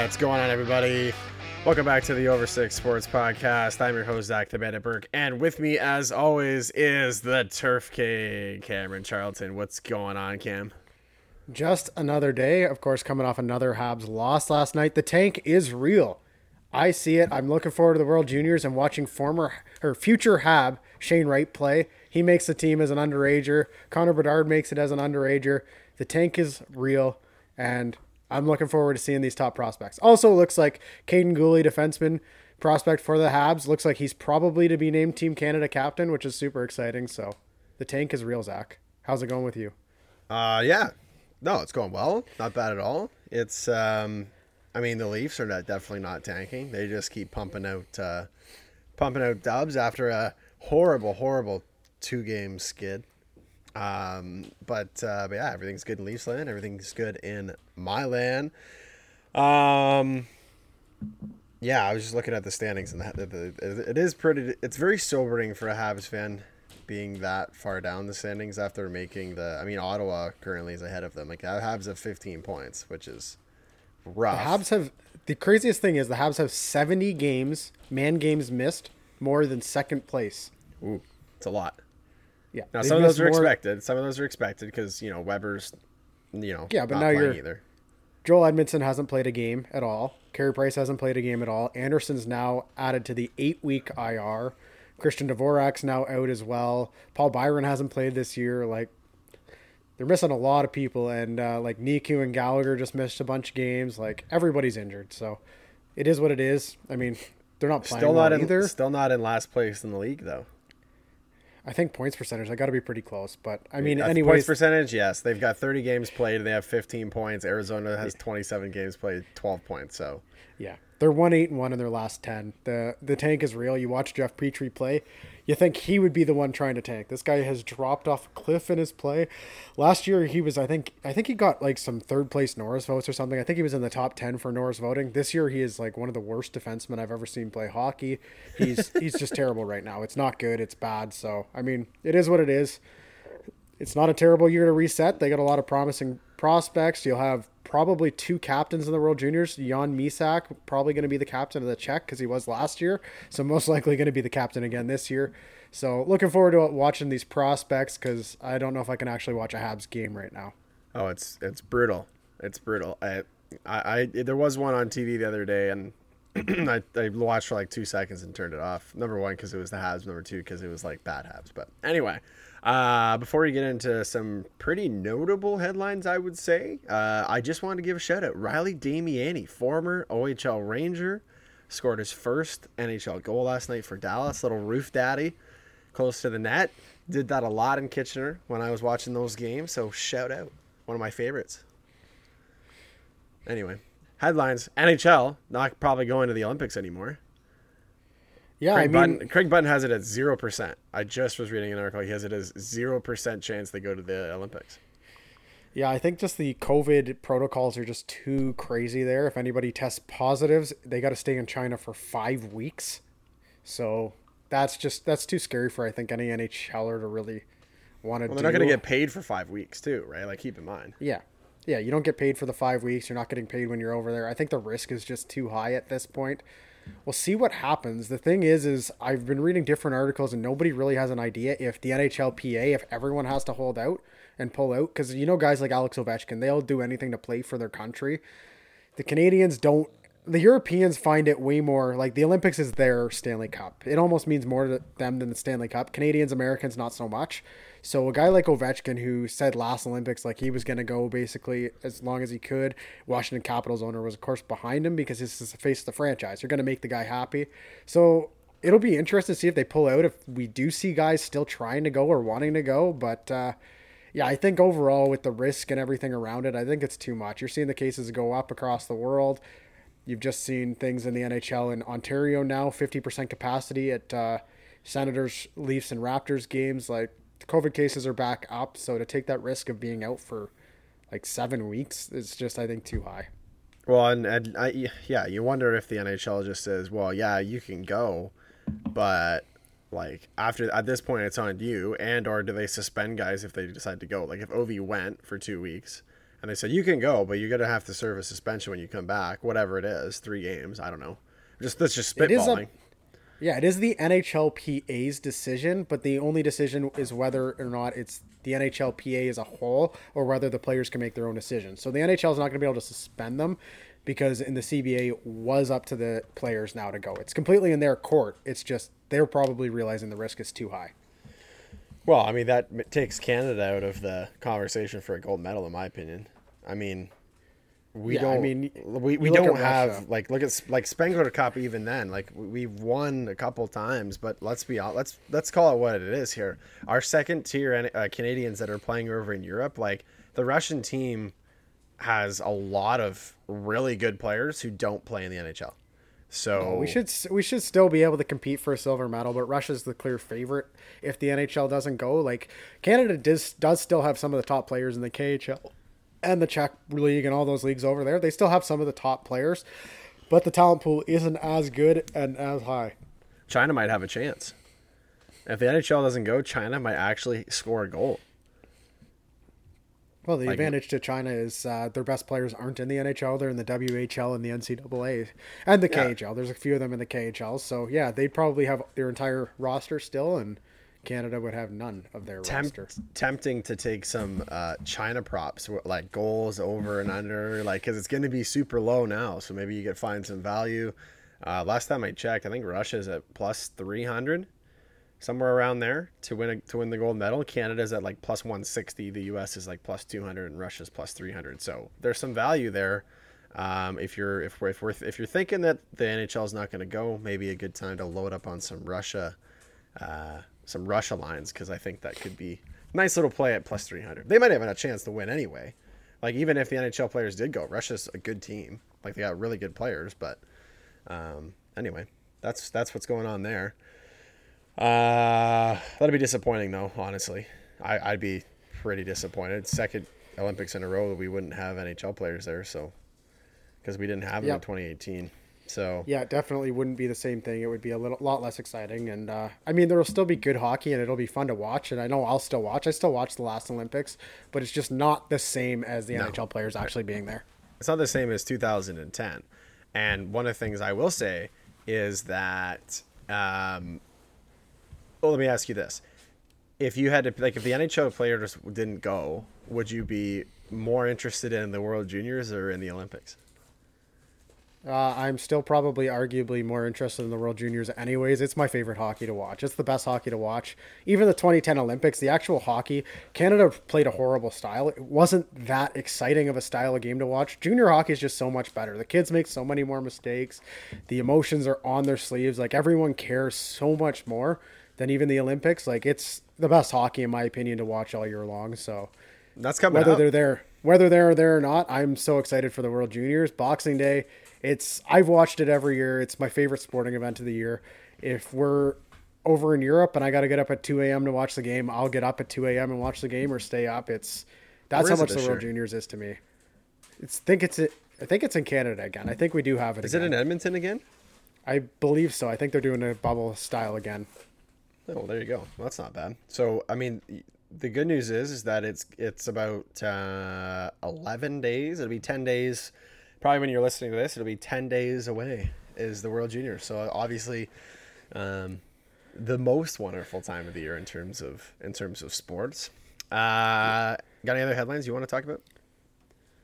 What's going on, everybody? Welcome back to the Over Six Sports Podcast. I'm your host, Zach the Bandit Burke, and with me, as always, is the Turf King, Cameron Charlton. What's going on, Cam? Just another day, of course, coming off another Habs loss last night. The tank is real. I see it. I'm looking forward to the World Juniors and watching former or future Hab Shane Wright play. He makes the team as an underager. Connor Bedard makes it as an underager. The tank is real, and I'm looking forward to seeing these top prospects. Also, looks like Kaiden Guhle, defenseman prospect for the Habs, looks like he's probably to be named Team Canada captain, which is super exciting. So, the tank is real, Zach. How's it going with you? Uh, yeah, no, it's going well. Not bad at all. It's, um, I mean, the Leafs are not, definitely not tanking. They just keep pumping out, uh, pumping out dubs after a horrible, horrible two game skid. Um, but, uh, but yeah, everything's good in Leafs land. Everything's good in my land. Um, yeah, I was just looking at the standings and the, the, it is pretty. It's very sobering for a Habs fan being that far down the standings after making the. I mean, Ottawa currently is ahead of them. Like Habs have 15 points, which is rough. The Habs have the craziest thing is the Habs have 70 games, man games missed, more than second place. Ooh, it's a lot. Yeah. Now some of those are more... expected. Some of those are expected because you know Weber's, you know, yeah, but now you're either. Joel Edmundson hasn't played a game at all. Carey Price hasn't played a game at all. Anderson's now added to the eight week IR. Christian Dvorak's now out as well. Paul Byron hasn't played this year. Like they're missing a lot of people, and uh, like Niku and Gallagher just missed a bunch of games. Like everybody's injured, so it is what it is. I mean, they're not playing still not well in, either. Still not in last place in the league though. I think points percentage. I got to be pretty close, but I mean, anyway. Points percentage, yes. They've got 30 games played and they have 15 points. Arizona has 27 games played, 12 points. So yeah, they're one eight and one in their last 10. the The tank is real. You watch Jeff Petry play you think he would be the one trying to tank. This guy has dropped off a cliff in his play. Last year he was I think I think he got like some third place Norris votes or something. I think he was in the top 10 for Norris voting. This year he is like one of the worst defensemen I've ever seen play hockey. He's he's just terrible right now. It's not good, it's bad. So, I mean, it is what it is. It's not a terrible year to reset. They got a lot of promising prospects. You'll have probably two captains in the World Juniors. Jan Mysak probably going to be the captain of the Czech because he was last year, so most likely going to be the captain again this year. So looking forward to watching these prospects because I don't know if I can actually watch a Habs game right now. Oh, it's it's brutal. It's brutal. I I, I there was one on TV the other day and. I, I watched for like two seconds and turned it off. Number one, because it was the Habs. Number two, because it was like bad Habs. But anyway, uh, before we get into some pretty notable headlines, I would say, uh, I just wanted to give a shout out. Riley Damiani, former OHL Ranger, scored his first NHL goal last night for Dallas. Little roof daddy, close to the net. Did that a lot in Kitchener when I was watching those games. So shout out, one of my favorites. Anyway, headlines: NHL not probably going to the Olympics anymore. Yeah, Craig I mean, Button, Craig Button has it at zero percent. I just was reading an article. He has it as zero percent chance they go to the Olympics. Yeah, I think just the COVID protocols are just too crazy there. If anybody tests positives, they got to stay in China for five weeks. So that's just that's too scary for I think any NHLer to really want to. Do. Well, they're not going to get paid for five weeks too, right? Like keep in mind. Yeah, yeah, you don't get paid for the five weeks. You're not getting paid when you're over there. I think the risk is just too high at this point we'll see what happens. The thing is, is I've been reading different articles and nobody really has an idea if the NHLPA, if everyone has to hold out and pull out, because you know guys like Alex Ovechkin, they'll do anything to play for their country. The Canadians don't. The Europeans find it way more like the Olympics is their Stanley Cup. It almost means more to them than the Stanley Cup. Canadians, Americans, not so much. So a guy like Ovechkin, who said last Olympics like he was going to go basically as long as he could, Washington Capitals owner was of course behind him because this is the face of the franchise. You're going to make the guy happy. So it'll be interesting to see if they pull out. If we do see guys still trying to go or wanting to go, but. Uh, yeah, I think overall with the risk and everything around it, I think it's too much. You're seeing the cases go up across the world. You've just seen things in the NHL in Ontario now, 50% capacity at uh, Senators, Leafs, and Raptors games. Like COVID cases are back up, so to take that risk of being out for like seven weeks is just, I think, too high. Well, and, and I, yeah, you wonder if the NHL just says, well, yeah, you can go, but like after at this point it's on you, and or do they suspend guys if they decide to go? Like if Ovi went for two weeks and they said you can go, but you're gonna have to serve a suspension when you come back, whatever it is, three games. I don't know. Just that's just It is a- spitballing. Yeah, it is the NHLPA's decision, but the only decision is whether or not it's the NHLPA as a whole or whether the players can make their own decision. So the NHL is not going to be able to suspend them because in the CBA was up to the players now to go. It's completely in their court. It's just they're probably realizing the risk is too high. Well, I mean that takes Canada out of the conversation for a gold medal, in my opinion. I mean, we Yeah, don't. I mean, we, we don't have like look at like Spengler Cup. Even then, like we- we've won a couple times, but let's be hon- let's let's call it what it is here. Our second tier uh, Canadians that are playing over in Europe, like the Russian team, has a lot of really good players who don't play in the NHL. So We should we should still be able to compete for a silver medal, but Russia's the clear favorite if the NHL doesn't go. Like Canada does does still have some of the top players in the KHL and the Czech league and all those leagues over there. They still have some of the top players, but the talent pool isn't as good and as high. China might have a chance. If the NHL doesn't go, China might actually score a goal. Well, the Like- advantage to China is uh, their best players aren't in the NHL; they're in the WHL and the NCAA and the Yeah. KHL. There's a few of them in the KHL, so yeah, they'd probably have their entire roster still, and Canada would have none of their Tempt, roster. tempting to take some uh, China props, like goals over and under, like because it's going to be super low now. So maybe you could find some value. Uh, last time I checked, I think Russia's at plus three hundred, somewhere around there to win a, to win the gold medal. Canada's at like plus one sixty. The U.S. is like plus two hundred, and Russia's plus three hundred. So there's some value there. Um, if you're if we're, if we're if you're thinking that the NHL is not going to go, maybe a good time to load up on some Russia uh, some Russia lines because I think that could be nice little play at plus 300. They might have a chance to win anyway. Like even if the NHL players did go, Russia's a good team. Like they got really good players, but um, anyway, that's that's what's going on there. Uh, that'd be disappointing though. Honestly, I, I'd be pretty disappointed. Second Olympics in a row that we wouldn't have NHL players there, so because we didn't have them in 2018. So Yeah, it definitely wouldn't be the same thing. It would be a little lot less exciting, and uh, I mean, there will still be good hockey, and it'll be fun to watch. And I know I'll still watch. I still watch the last Olympics, but it's just not the same as the No. NHL players actually being there. it's not the same as 2010. And one of the things I will say is that, um, well, let me ask you this: if you had to, like, if the NHL players didn't go, would you be more interested in the World Juniors or in the Olympics? Uh, I'm still probably arguably more interested in the World Juniors, anyways. It's my favorite hockey to watch. It's the best hockey to watch. Even the 2010 Olympics, the actual hockey, Canada played a horrible style. It wasn't that exciting of a style of game to watch. Junior hockey is just so much better. The kids make so many more mistakes. The emotions are on their sleeves. Like everyone cares so much more than even the Olympics. Like it's the best hockey, in my opinion, to watch all year long. So That's coming whether up. they're there whether they're there or not i'm so excited for the world juniors boxing day it's i've watched it every year it's my favorite sporting event of the year if we're over in europe and i got to get up at 2 a.m to watch the game i'll get up at 2 a.m and watch the game or stay up it's that's how much the world year? juniors is to me it's think it's i think it's in canada again i think we do have it Is it in Edmonton again? i believe so i think they're doing a bubble style again Oh, well, there you go. Well, that's not bad. So, I mean, the good news is is that it's it's about uh, eleven days. It'll be ten days. Probably when you're listening to this, it'll be ten days away. Is the World Junior? So obviously, um, the most wonderful time of the year in terms of in terms of sports. Uh, got any other headlines you want to talk about?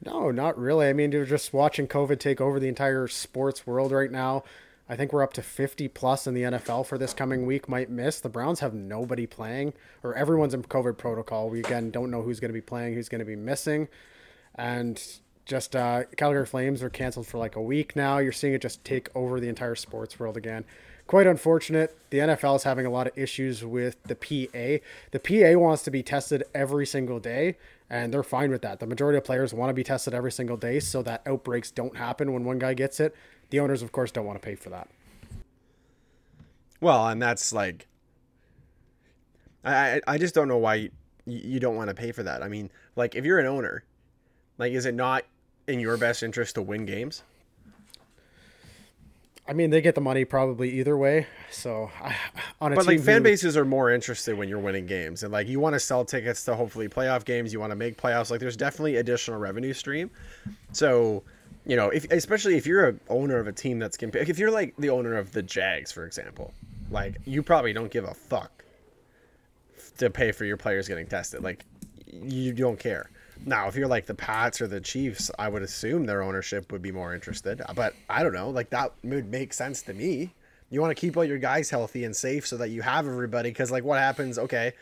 No, not really. I mean, you're just watching COVID take over the entire sports world right now. I think we're up to 50 plus in the NFL for this coming week. Might miss. The Browns have nobody playing, or everyone's in COVID protocol. We again don't know who's going to be playing, who's going to be missing, and just uh, Calgary Flames are canceled for like a week now. You're seeing it just take over the entire sports world again. Quite unfortunate. The NFL is having a lot of issues with the PA. The PA wants to be tested every single day, and they're fine with that. The majority of players want to be tested every single day so that outbreaks don't happen when one guy gets it. The owners, of course, don't want to pay for that. Well, and that's like, I I, just don't know why you, you don't want to pay for that. I mean, like if you're an owner, like is it not in your best interest to win games? I mean, they get the money probably either way. So I, on a But like fan who- bases are more interested when you're winning games, and like you want to sell tickets to hopefully playoff games. You want to make playoffs. Like there's definitely additional revenue stream. So, you know, if especially if you're a owner of a team that's comp- if you're like the owner of the Jags, for example, like you probably don't give a fuck to pay for your players getting tested. Like you don't care. Now, if you're like the Pats or the Chiefs, I would assume their ownership would be more interested. But I don't know. Like that would make sense to me. You want to keep all your guys healthy and safe so that you have everybody. Because like, what happens? Okay,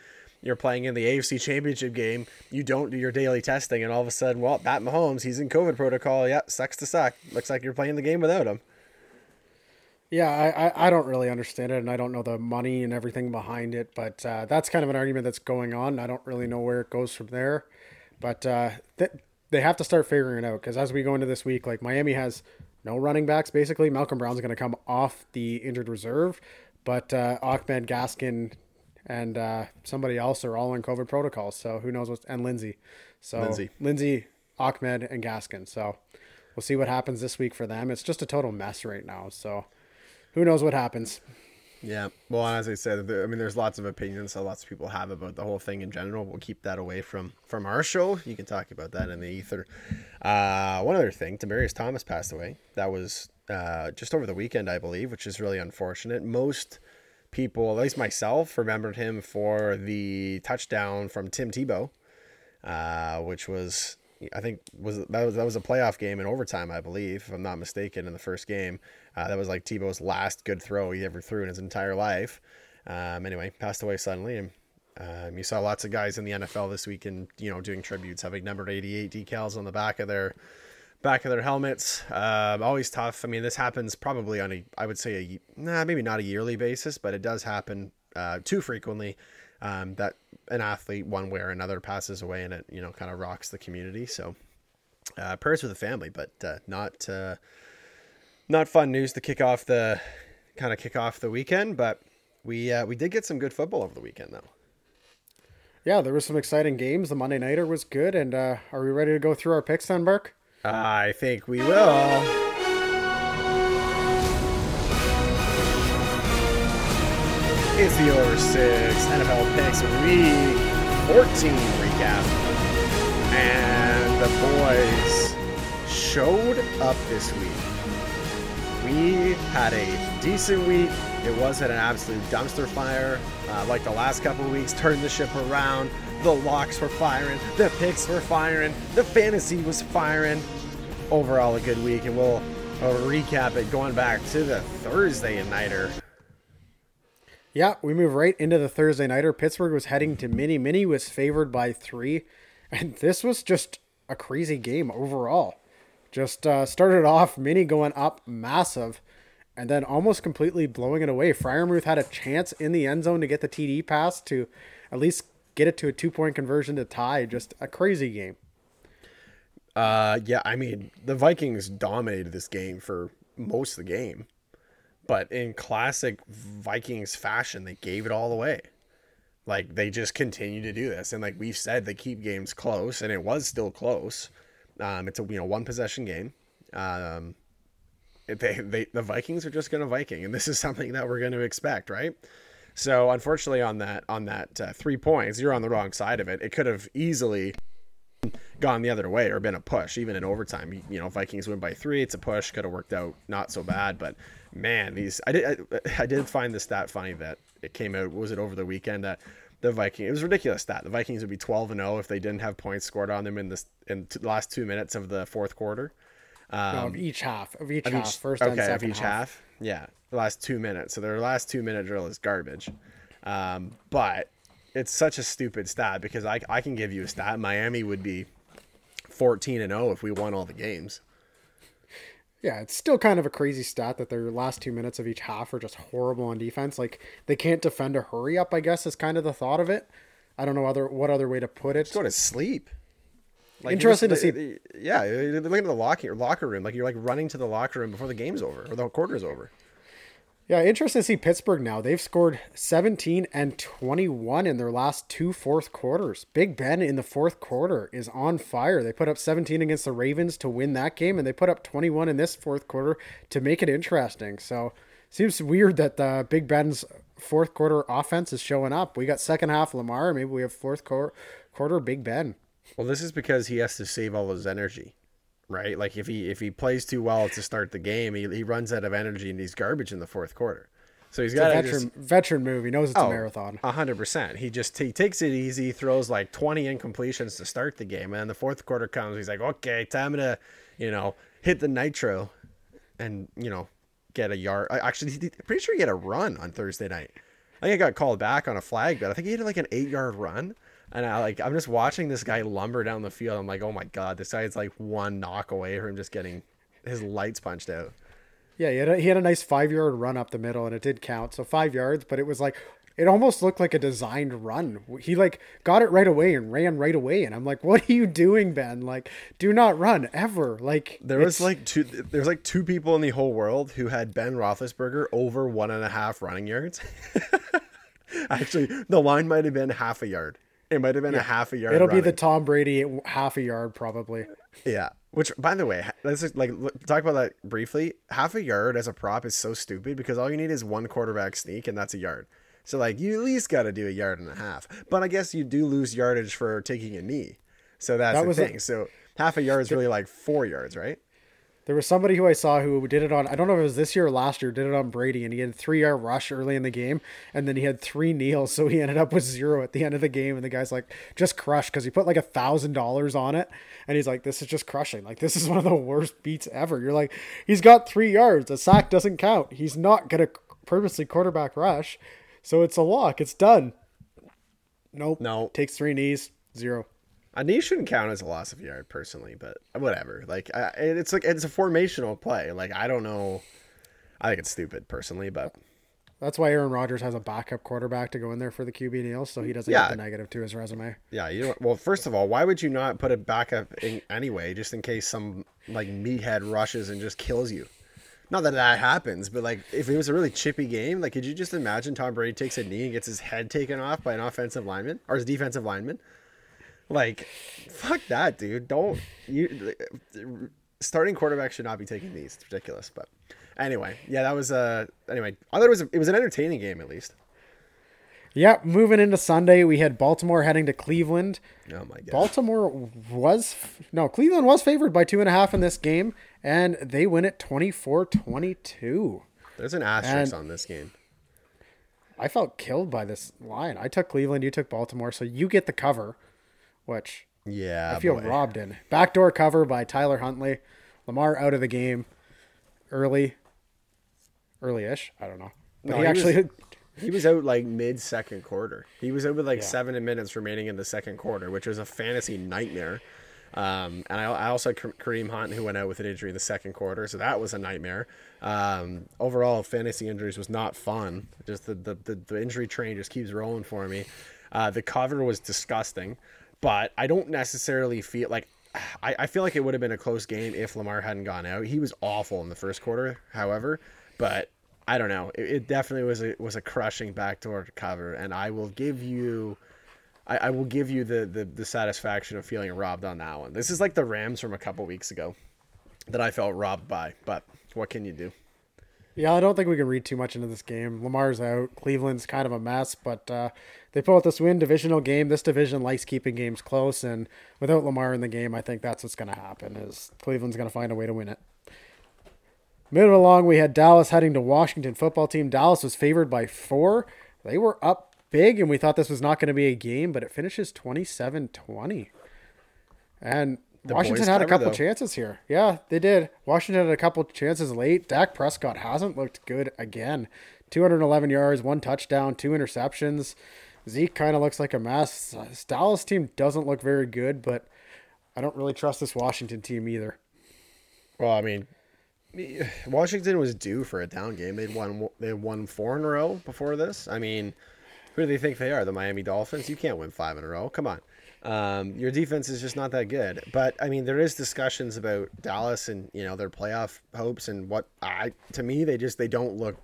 you're playing in the AFC Championship game. You don't do your daily testing, and all of a sudden, well, Pat Mahomes, he's in COVID protocol. Yeah, sucks to suck. Looks like you're playing the game without him. Yeah, I, I, I don't really understand it, and I don't know the money and everything behind it. But uh, that's kind of an argument that's going on. I don't really know where it goes from there. But uh, th- they have to start figuring it out because as we go into this week, like Miami has no running backs. Basically, Malcolm Brown's going to come off the injured reserve, but uh, Ahmed Gaskin and uh, somebody else are all in COVID protocols. So who knows what's and Lindsay. So Lindsay. Lindsay, Ahmed, and Gaskin. So we'll see what happens this week for them. It's just a total mess right now. So who knows what happens. Yeah. Well, as I said, I mean, there's lots of opinions that lots of people have about the whole thing in general. We'll keep that away from from our show. You can talk about that in the ether. Uh, one other thing, Demaryius Thomas passed away. That was uh, just over the weekend, I believe, which is really unfortunate. Most people, at least myself, remembered him for the touchdown from Tim Tebow, uh, which was I think was that was that was a playoff game in overtime, I believe, if I'm not mistaken, in the first game. Uh, that was like Tebow's last good throw he ever threw in his entire life. Um, anyway, passed away suddenly, and um, you saw lots of guys in the NFL this weekend, you know, doing tributes, having numbered 88 decals on the back of their back of their helmets. Um, always tough. I mean, this happens probably on a, I would say a, nah, maybe not a yearly basis, but it does happen uh, too frequently. Um, that an athlete, one way or another, passes away, and it you know kind of rocks the community. So, uh, prayers for the family, but uh, not uh, not fun news to kick off the kind of kick off the weekend. But we uh, we did get some good football over the weekend, though. Yeah, there was some exciting games. The Monday Nighter was good. And uh, are we ready to go through our picks then, Burke? I think we will. It's the over six NFL picks week 14 recap. And the boys showed up this week. We had a decent week. It wasn't an absolute dumpster fire uh, like the last couple weeks. Turned the ship around. The locks were firing. The picks were firing. The fantasy was firing. Overall, a good week, and we'll, we'll recap it going back to the Thursday nighter. Yeah, we move right into the Thursday nighter. Pittsburgh was heading to Mini. Mini was favored by three, and this was just a crazy game overall. Just uh, started off Mini going up massive, and then almost completely blowing it away. Freiermuth had a chance in the end zone to get the TD pass to at least get it to a two point conversion to tie. Just a crazy game. Uh, yeah, I mean, the Vikings dominated this game for most of the game, but in classic Vikings fashion, they gave it all away. Like they just continue to do this, and like we've said, they keep games close, and it was still close. Um, it's a you know one possession game. Um, they, they the Vikings are just going to Viking, and this is something that we're going to expect, right? So unfortunately, on that on that uh, three points, you're on the wrong side of it. It could have easily gone the other way or been a push, even in overtime. You, you know, Vikings win by three. It's a push. Could have worked out not so bad, but man, these I did I, I did find the stat funny that it came out. Was it over the weekend that the Viking? It was ridiculous that The Vikings would be twelve and zero if they didn't have points scored on them in this in t- the last two minutes of the fourth quarter. No, of each half, of each Of half, each- first okay, and of second each half. Yeah, the last two minutes. So their last two minute drill is garbage. Um, but it's such a stupid stat because I I can give you a stat. Miami would be fourteen and zero if we won all the games. Yeah, it's still kind of a crazy stat that their last two minutes of each half are just horrible on defense. Like they can't defend a hurry up. I guess is kind of the thought of it. I don't know other what other way to put it. Go to sleep. Like, Interesting to see. Yeah, looking at the locker locker room, like you're like running to the locker room before the game's over or the quarter's over. Yeah, interesting to see Pittsburgh now. They've scored 17 and 21 in their last two fourth quarters. Big Ben in the fourth quarter is on fire. They put up 17 against the Ravens to win that game, and they put up 21 in this fourth quarter to make it interesting. So, seems weird that uh, Big Ben's fourth quarter offense is showing up. We got second half Lamar, maybe we have fourth quarter Big Ben. Well, this is because he has to save all his energy right? Like if he if he plays too well to start the game, he, he runs out of energy and he's garbage in the fourth quarter. So he's got a veteran just, veteran move. He knows it's oh, a marathon. hundred percent. He just he takes it easy, throws like twenty incompletions to start the game, and then the fourth quarter comes. He's like, okay, time to, you know, hit the nitro, and you know, get a yard. Actually, he, pretty sure he had a run on Thursday night. I think I got called back on a flag, but I think he had like an eight yard run. And I like I'm just watching this guy lumber down the field. I'm like, oh my god, this guy's like one knock away from just getting his lights punched out. Yeah, he had a, he had a nice five yard run up the middle, and it did count. So five yards, but it was like it almost looked like a designed run. He like got it right away and ran right away, and I'm like, "What are you doing, Ben? Like, do not run ever!" Like there was like two. There's like two people in the whole world who had Ben Roethlisberger over one and a half running yards. Actually, the line might have been half a yard. It might have been yeah. a half a yard. It'll running. be the Tom Brady half a yard probably. Yeah. Which, by the way, let's just like talk about that briefly. Half a yard as a prop is so stupid because all you need is one quarterback sneak and that's a yard. So like you at least got to do a yard and a half. But I guess you do lose yardage for taking a knee. So that's that the thing. A, so half a yard is really like four yards, right? There was somebody who I saw who did it on, I don't know if it was this year or last year, did it on Brady, and he had three yard rush early in the game, and then he had three kneels, so he ended up with zero at the end of the game. And the guy's like, just crushed because he put like a thousand dollars on it, and he's like, this is just crushing. Like, this is one of the worst beats ever. You're like, he's got three yards, a sack doesn't count. He's not gonna purposely quarterback rush, so it's a lock. It's done. Nope. No. Takes three knees, zero. A knee shouldn't count as a loss of yard personally, but whatever. Like I, it's like it's a formational play. Like I don't know. I think it's stupid personally, but that's why Aaron Rodgers has a backup quarterback to go in there for the QB deal, so he doesn't yeah. get the negative to his resume. Yeah, you know. Well, first of all, why would you not put a backup in anyway, just in case some like meathead rushes and just kills you? Not that that happens, but like if it was a really chippy game, like could you just imagine Tom Brady takes a knee and gets his head taken off by an offensive lineman or his defensive lineman? Like, fuck that, dude. Don't you starting quarterback should not be taking these. It's ridiculous. But anyway, yeah, that was uh anyway. I thought it was it was an entertaining game at least. Yeah, moving into Sunday, we had Baltimore heading to Cleveland. Oh my god. Baltimore was no, Cleveland was favored by two and a half in this game, and they win it 24-22. There's an asterisk and on this game. I felt killed by this line. I took Cleveland, you took Baltimore, so you get the cover which yeah, I feel boy. robbed in. Backdoor cover by Tyler Huntley. Lamar out of the game early, early-ish. I don't know. But no, he, he actually was, he was out like mid second quarter. He was out with like yeah. seven minutes remaining in the second quarter, which was a fantasy nightmare. Um, and I, I, also had Kareem Hunt who went out with an injury in the second quarter, so that was a nightmare. Um, overall, fantasy injuries was not fun. Just the, the, the, the injury train just keeps rolling for me. Uh, the cover was disgusting but I don't necessarily feel like I, I feel like it would have been a close game if Lamar hadn't gone out. He was awful in the first quarter, however, but I don't know. It, it definitely was a was a crushing backdoor cover, and I will give you. I, I will give you the, the the satisfaction of feeling robbed on that one. This is like the Rams from a couple weeks ago that I felt robbed by, but what can you do? Yeah, I don't think we can read too much into this game. Lamar's out. Cleveland's kind of a mess, but uh, they pull out this win. Divisional game. This division likes keeping games close, and without Lamar in the game, I think that's what's going to happen. Is Cleveland's going to find a way to win it. Moving along, we had Dallas heading to Washington football team. Dallas was favored by four. They were up big, and we thought this was not going to be a game, but it finishes 27 20. And Washington had a couple though. chances here. Yeah, they did. Washington had a couple chances late. Dak Prescott hasn't looked good again. 211 yards, one touchdown, two interceptions. Zeke kind of looks like a mess. This Dallas team doesn't look very good, but I don't really trust this Washington team either. Well, I mean, Washington was due for a down game. They'd won they won four in a row before this. I mean, who do they think they are? The Miami Dolphins? You can't win five in a row. Come on. Um, your defense is just not that good. But I mean, there is discussions about Dallas and you know their playoff hopes and what I to me they just they don't look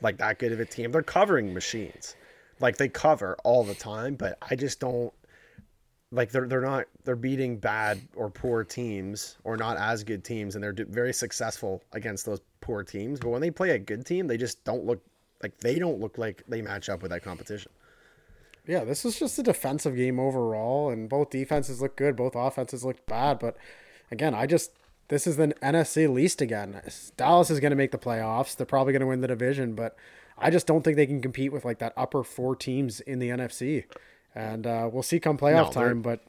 like that good of a team. They're covering machines, like they cover all the time. But I just don't like they're they're not they're beating bad or poor teams or not as good teams, and they're very successful against those poor teams. But when they play a good team, they just don't look like they don't look like they match up with that competition. Yeah, this was just a defensive game overall, and both defenses looked good, both offenses looked bad. But again, I just this is the NFC least again. Dallas is going to make the playoffs. They're probably going to win the division, but I just don't think they can compete with like that upper four teams in the NFC. And uh, we'll see come playoff no, time, but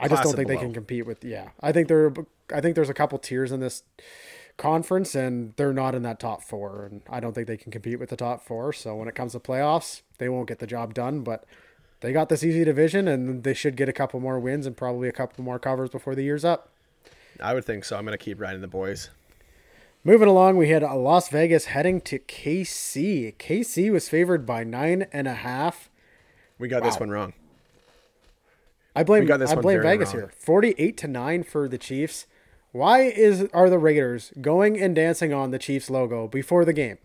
I just don't think below. they can compete with. Yeah, I think they're. I think there's a couple tiers in this conference, and they're not in that top four, and I don't think they can compete with the top four. So when it comes to playoffs, they won't get the job done, but they got this easy division, and they should get a couple more wins and probably a couple more covers before the year's up. I would think so. I'm going to keep riding the boys. Moving along, we had Las Vegas heading to KC. KC was favored by nine and a half. We got wow. this one wrong. I blame I blame Vegas wrong. here. Forty-eight to nine for the Chiefs. Why is are the Raiders going and dancing on the Chiefs logo before the game?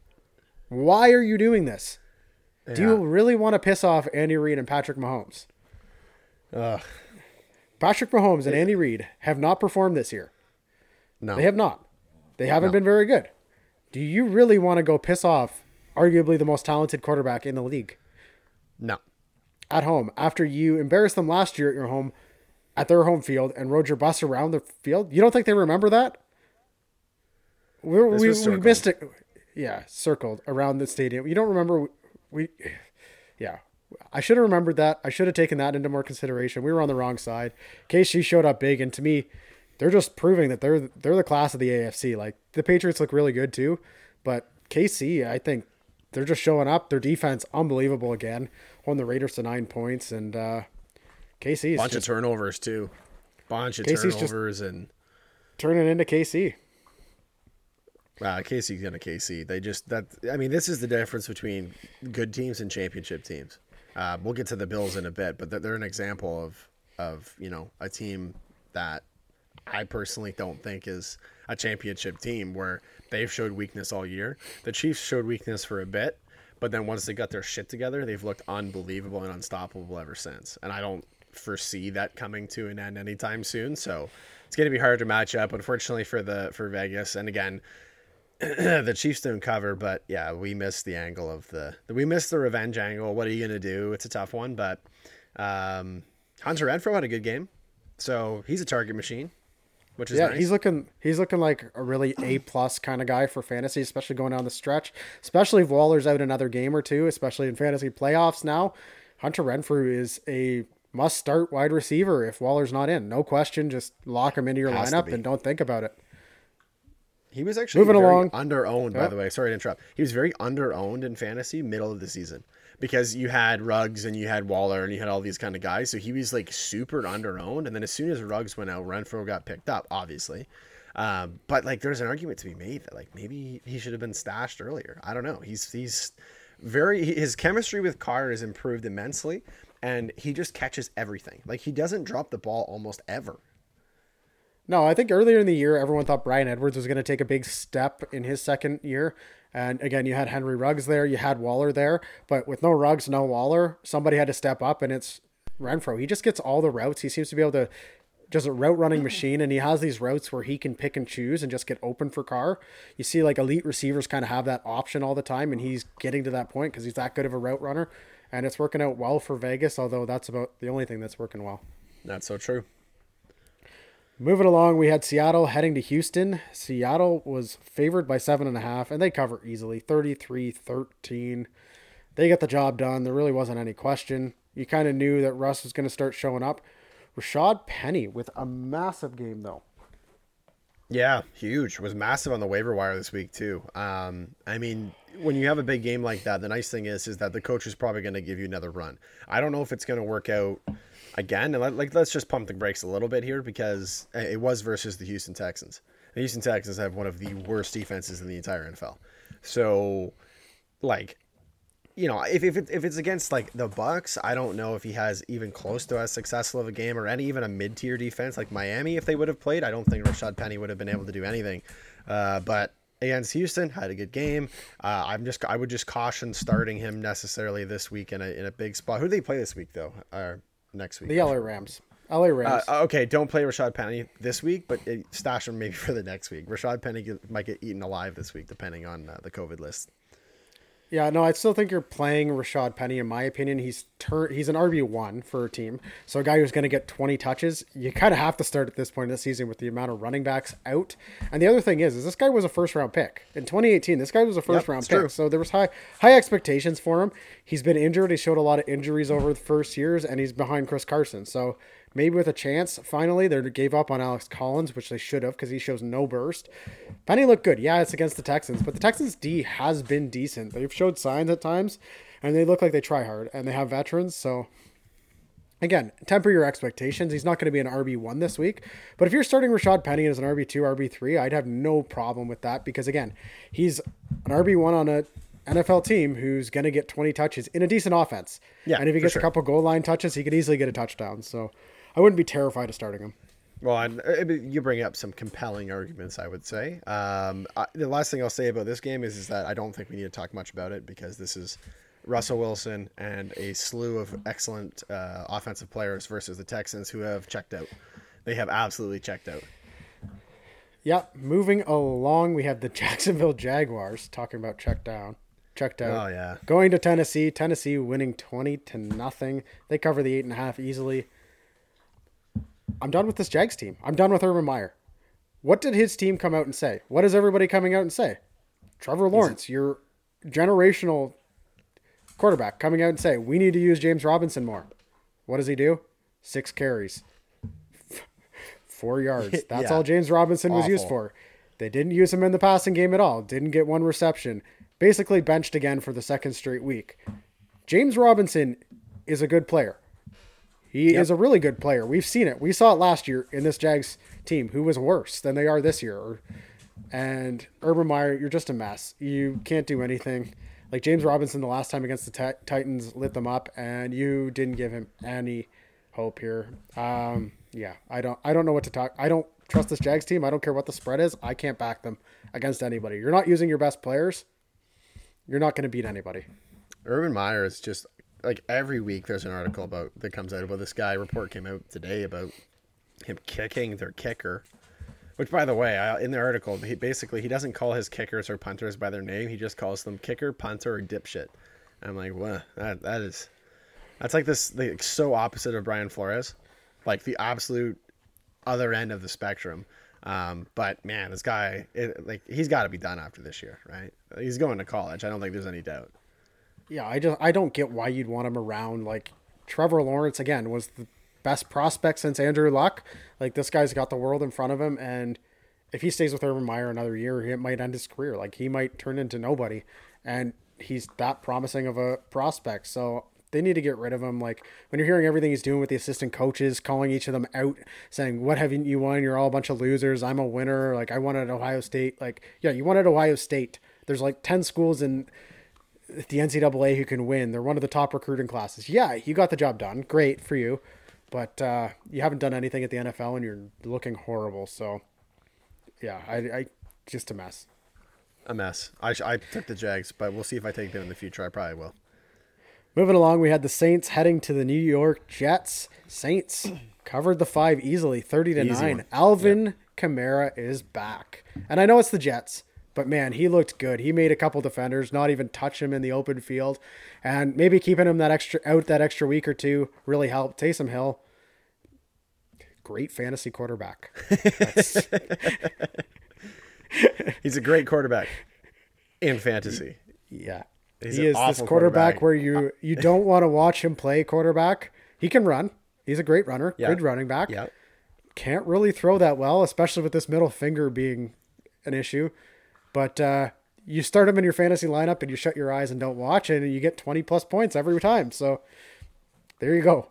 Why are you doing this? Yeah. Do you really want to piss off Andy Reid and Patrick Mahomes? Ugh. Patrick Mahomes and Andy Reid have not performed this year. No. They have not. They haven't no. been very good. Do you really want to go piss off arguably the most talented quarterback in the league? No. At home, after you embarrassed them last year at your home, at their home field, and rode your bus around the field, you don't think they remember that? We're, we we missed it. Yeah, circled around the stadium. You don't remember? We, yeah, I should have remembered that. I should have taken that into more consideration. We were on the wrong side. KC showed up big, and to me, they're just proving that they're they're the class of the AFC. Like the Patriots look really good too, but KC, I think they're just showing up. Their defense unbelievable again, holding the Raiders to nine points, and uh, KC bunch just, of turnovers too, bunch of KC's turnovers and turning into KC. Wow, KC's gonna KC. They just that. I mean, this is the difference between good teams and championship teams. Uh, we'll get to the Bills in a bit, but they're an example of of you know a team that I personally don't think is a championship team where they've showed weakness all year. The Chiefs showed weakness for a bit, but then once they got their shit together, they've looked unbelievable and unstoppable ever since. And I don't foresee that coming to an end anytime soon. So it's going to be hard to match up, unfortunately for the for Vegas. And again, the Chiefs don't cover, but yeah, we missed the angle of the we missed the revenge angle. What are you gonna do? It's a tough one, but um, Hunter Renfrow had a good game, so he's a target machine, which is yeah. Nice. He's looking he's looking like a really a plus kind of guy for fantasy, especially going down the stretch. Especially if Waller's out another game or two, especially in fantasy playoffs now. Hunter Renfrow is a must start wide receiver if Waller's not in. No question, just lock him into your Has lineup and don't think about it. He was actually moving along under owned, by the way. Sorry to interrupt. He was very under owned in fantasy middle of the season because you had Ruggs and you had Waller and you had all these kind of guys. So he was like super under owned. And then as soon as Ruggs went out, Renfrow got picked up, obviously. Um, but like, there's an argument to be made that like maybe he should have been stashed earlier. I don't know. He's he's very his chemistry with Carr has improved immensely, and he just catches everything. Like he doesn't drop the ball almost ever. No, I think earlier in the year, everyone thought Bryan Edwards was going to take a big step in his second year. And again, you had Henry Ruggs there, you had Waller there, but with no Ruggs, no Waller, somebody had to step up, and it's Renfrow. He just gets all the routes. He seems to be able to just a route running machine, and he has these routes where he can pick and choose and just get open for Carr. You see, like elite receivers kind of have that option all the time, and he's getting to that point because he's that good of a route runner, and it's working out well for Vegas. Although that's about the only thing that's working well. That's so true. Moving along, we had Seattle heading to Houston. Seattle was favored by seven and a half, and they cover easily 33 13. They get the job done. There really wasn't any question. You kind of knew that Russ was going to start showing up. Rashaad Penny with a massive game, though. Yeah, huge. Was massive on the waiver wire this week too. Um, I mean, when you have a big game like that, the nice thing is is that the coach is probably going to give you another run. I don't know if it's going to work out again. Like let's just pump the brakes a little bit here because it was versus the Houston Texans. The Houston Texans have one of the worst defenses in the entire NFL. So, like, you know, if if, it, if it's against like the Bucks, I don't know if he has even close to as successful of a game or any even a mid tier defense like Miami. If they would have played, I don't think Rashaad Penny would have been able to do anything. Uh, but against Houston, had a good game. Uh, I'm just I would just caution starting him necessarily this week in a in a big spot. Who do they play this week though? Or next week? The LA Rams. LA Rams. Uh, okay, don't play Rashaad Penny this week, but stash him maybe for the next week. Rashaad Penny might get eaten alive this week, depending on uh, the COVID list. Yeah, no, I still think you're playing Rashaad Penny. In my opinion, he's tur- he's an RB one for a team, so a guy who's going to get 20 touches. You kind of have to start at this point in the season with the amount of running backs out. And the other thing is, is this guy was a first round pick in 2018. This guy was a first Yep, round pick, true. so there was high high expectations for him. He's been injured. He showed a lot of injuries over the first years, and he's behind Chris Carson. So maybe with a chance, finally they gave up on Alex Collins, which they should have because he shows no burst. Penny looked good. Yeah, it's against the Texans, but the Texans D has been decent. They've showed signs at times, and they look like they try hard, and they have veterans. So again, temper your expectations. He's not going to be an RB one this week, but if you're starting Rashaad Penny as an RB two, RB three, I'd have no problem with that because again, he's an RB one on a NFL team who's going to get 20 touches in a decent offense. Yeah, and if he gets sure. a couple goal line touches, he could easily get a touchdown. So I wouldn't be terrified of starting him. Well, uh, you bring up some compelling arguments, I would say. Um, I, the last thing I'll say about this game is, is that I don't think we need to talk much about it because this is Russell Wilson and a slew of excellent uh, offensive players versus the Texans who have checked out. They have absolutely checked out. Yep. Moving along, we have the Jacksonville Jaguars talking about check down, checked out. Oh, yeah. Going to Tennessee. Tennessee winning twenty to nothing. They cover the eight and a half easily. I'm done with this Jags team. I'm done with Urban Meyer. What did his team come out and say? What is everybody coming out and say? Trevor Lawrence, your generational quarterback, coming out and say we need to use James Robinson more. What does he do? Six carries, four yards. That's Yeah. all James Robinson was used for. They didn't use him in the passing game at all. Didn't get one reception. Basically benched again for the second straight week. James Robinson is a good player. He is a really good player. We've seen it. We saw it last year in this Jags team, who was worse than they are this year. And Urban Meyer, you're just a mess. You can't do anything. Like James Robinson, the last time against the Ti- Titans, lit them up, and you didn't give him any hope here. Um, yeah, I don't. I don't know what to talk. I don't trust this Jags team. I don't care what the spread is. I can't back them against anybody. You're not using your best players. You're not going to beat anybody. Urban Meyer is just like every week there's an article about that comes out about this guy. Report came out today about him kicking their kicker. Which, by the way, I, in the article, he basically he doesn't call his kickers or punters by their name. He just calls them kicker, punter, or dipshit. I'm like, what? That that is, that's like this like, so opposite of Brian Flores, like the absolute other end of the spectrum. Um, but man, this guy, it, like, he's got to be done after this year, right? He's going to college. I don't think there's any doubt. Yeah, I just I don't get why you'd want him around. Like Trevor Lawrence again was the best prospect since Andrew Luck. Like this guy's got the world in front of him, and if he stays with Urban Meyer another year, it might end his career. Like he might turn into nobody, and he's that promising of a prospect. So they need to get rid of him. Like when you're hearing everything he's doing with the assistant coaches, calling each of them out, saying, "What haven't you won? You're all a bunch of losers. I'm a winner. Like I wanted Ohio State. Like yeah, you wanted Ohio State. There's like ten schools in the NCAA who can win. They're one of the top recruiting classes. Yeah, you got the job done. Great for you. But uh, you haven't done anything at the NFL and you're looking horrible. So, yeah, I, I just a mess. a mess. I, I took the Jags, but we'll see if I take them in the future. I probably will. Moving along, we had the Saints heading to the New York Jets. Saints covered the five easily, 30 to Easy 9. one. Alvin Kamara is back. And I know it's the Jets, but man, he looked good. He made a couple defenders not even touch him in the open field. And maybe keeping him that extra out that extra week or two really helped. Taysom Hill, great fantasy quarterback. He's a great quarterback in fantasy. yeah. He's he is this quarterback, quarterback. where you you don't want to watch him play quarterback. He can run. He's a great runner, Yeah. good running back. Yeah. can't really throw that well, especially with this middle finger being an issue. But uh, you start him in your fantasy lineup and you shut your eyes and don't watch, and you get 20 plus points every time. So there you go.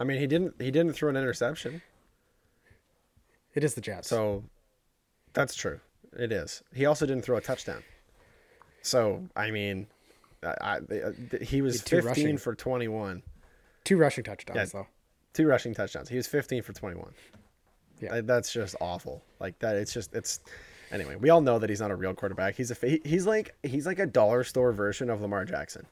I mean, he didn't he didn't throw an interception, It is the Jets. so that's true. It is. He also didn't throw a touchdown. So I mean, I, I, he was 15 rushing. for 21, Two rushing touchdowns, Yeah. though. two rushing touchdowns. He was 15 for 21. Yeah. Uh, that's just awful. Like that. It's just it's, Anyway, we all know that he's not a real quarterback. He's a he's like he's like a dollar store version of Lamar Jackson.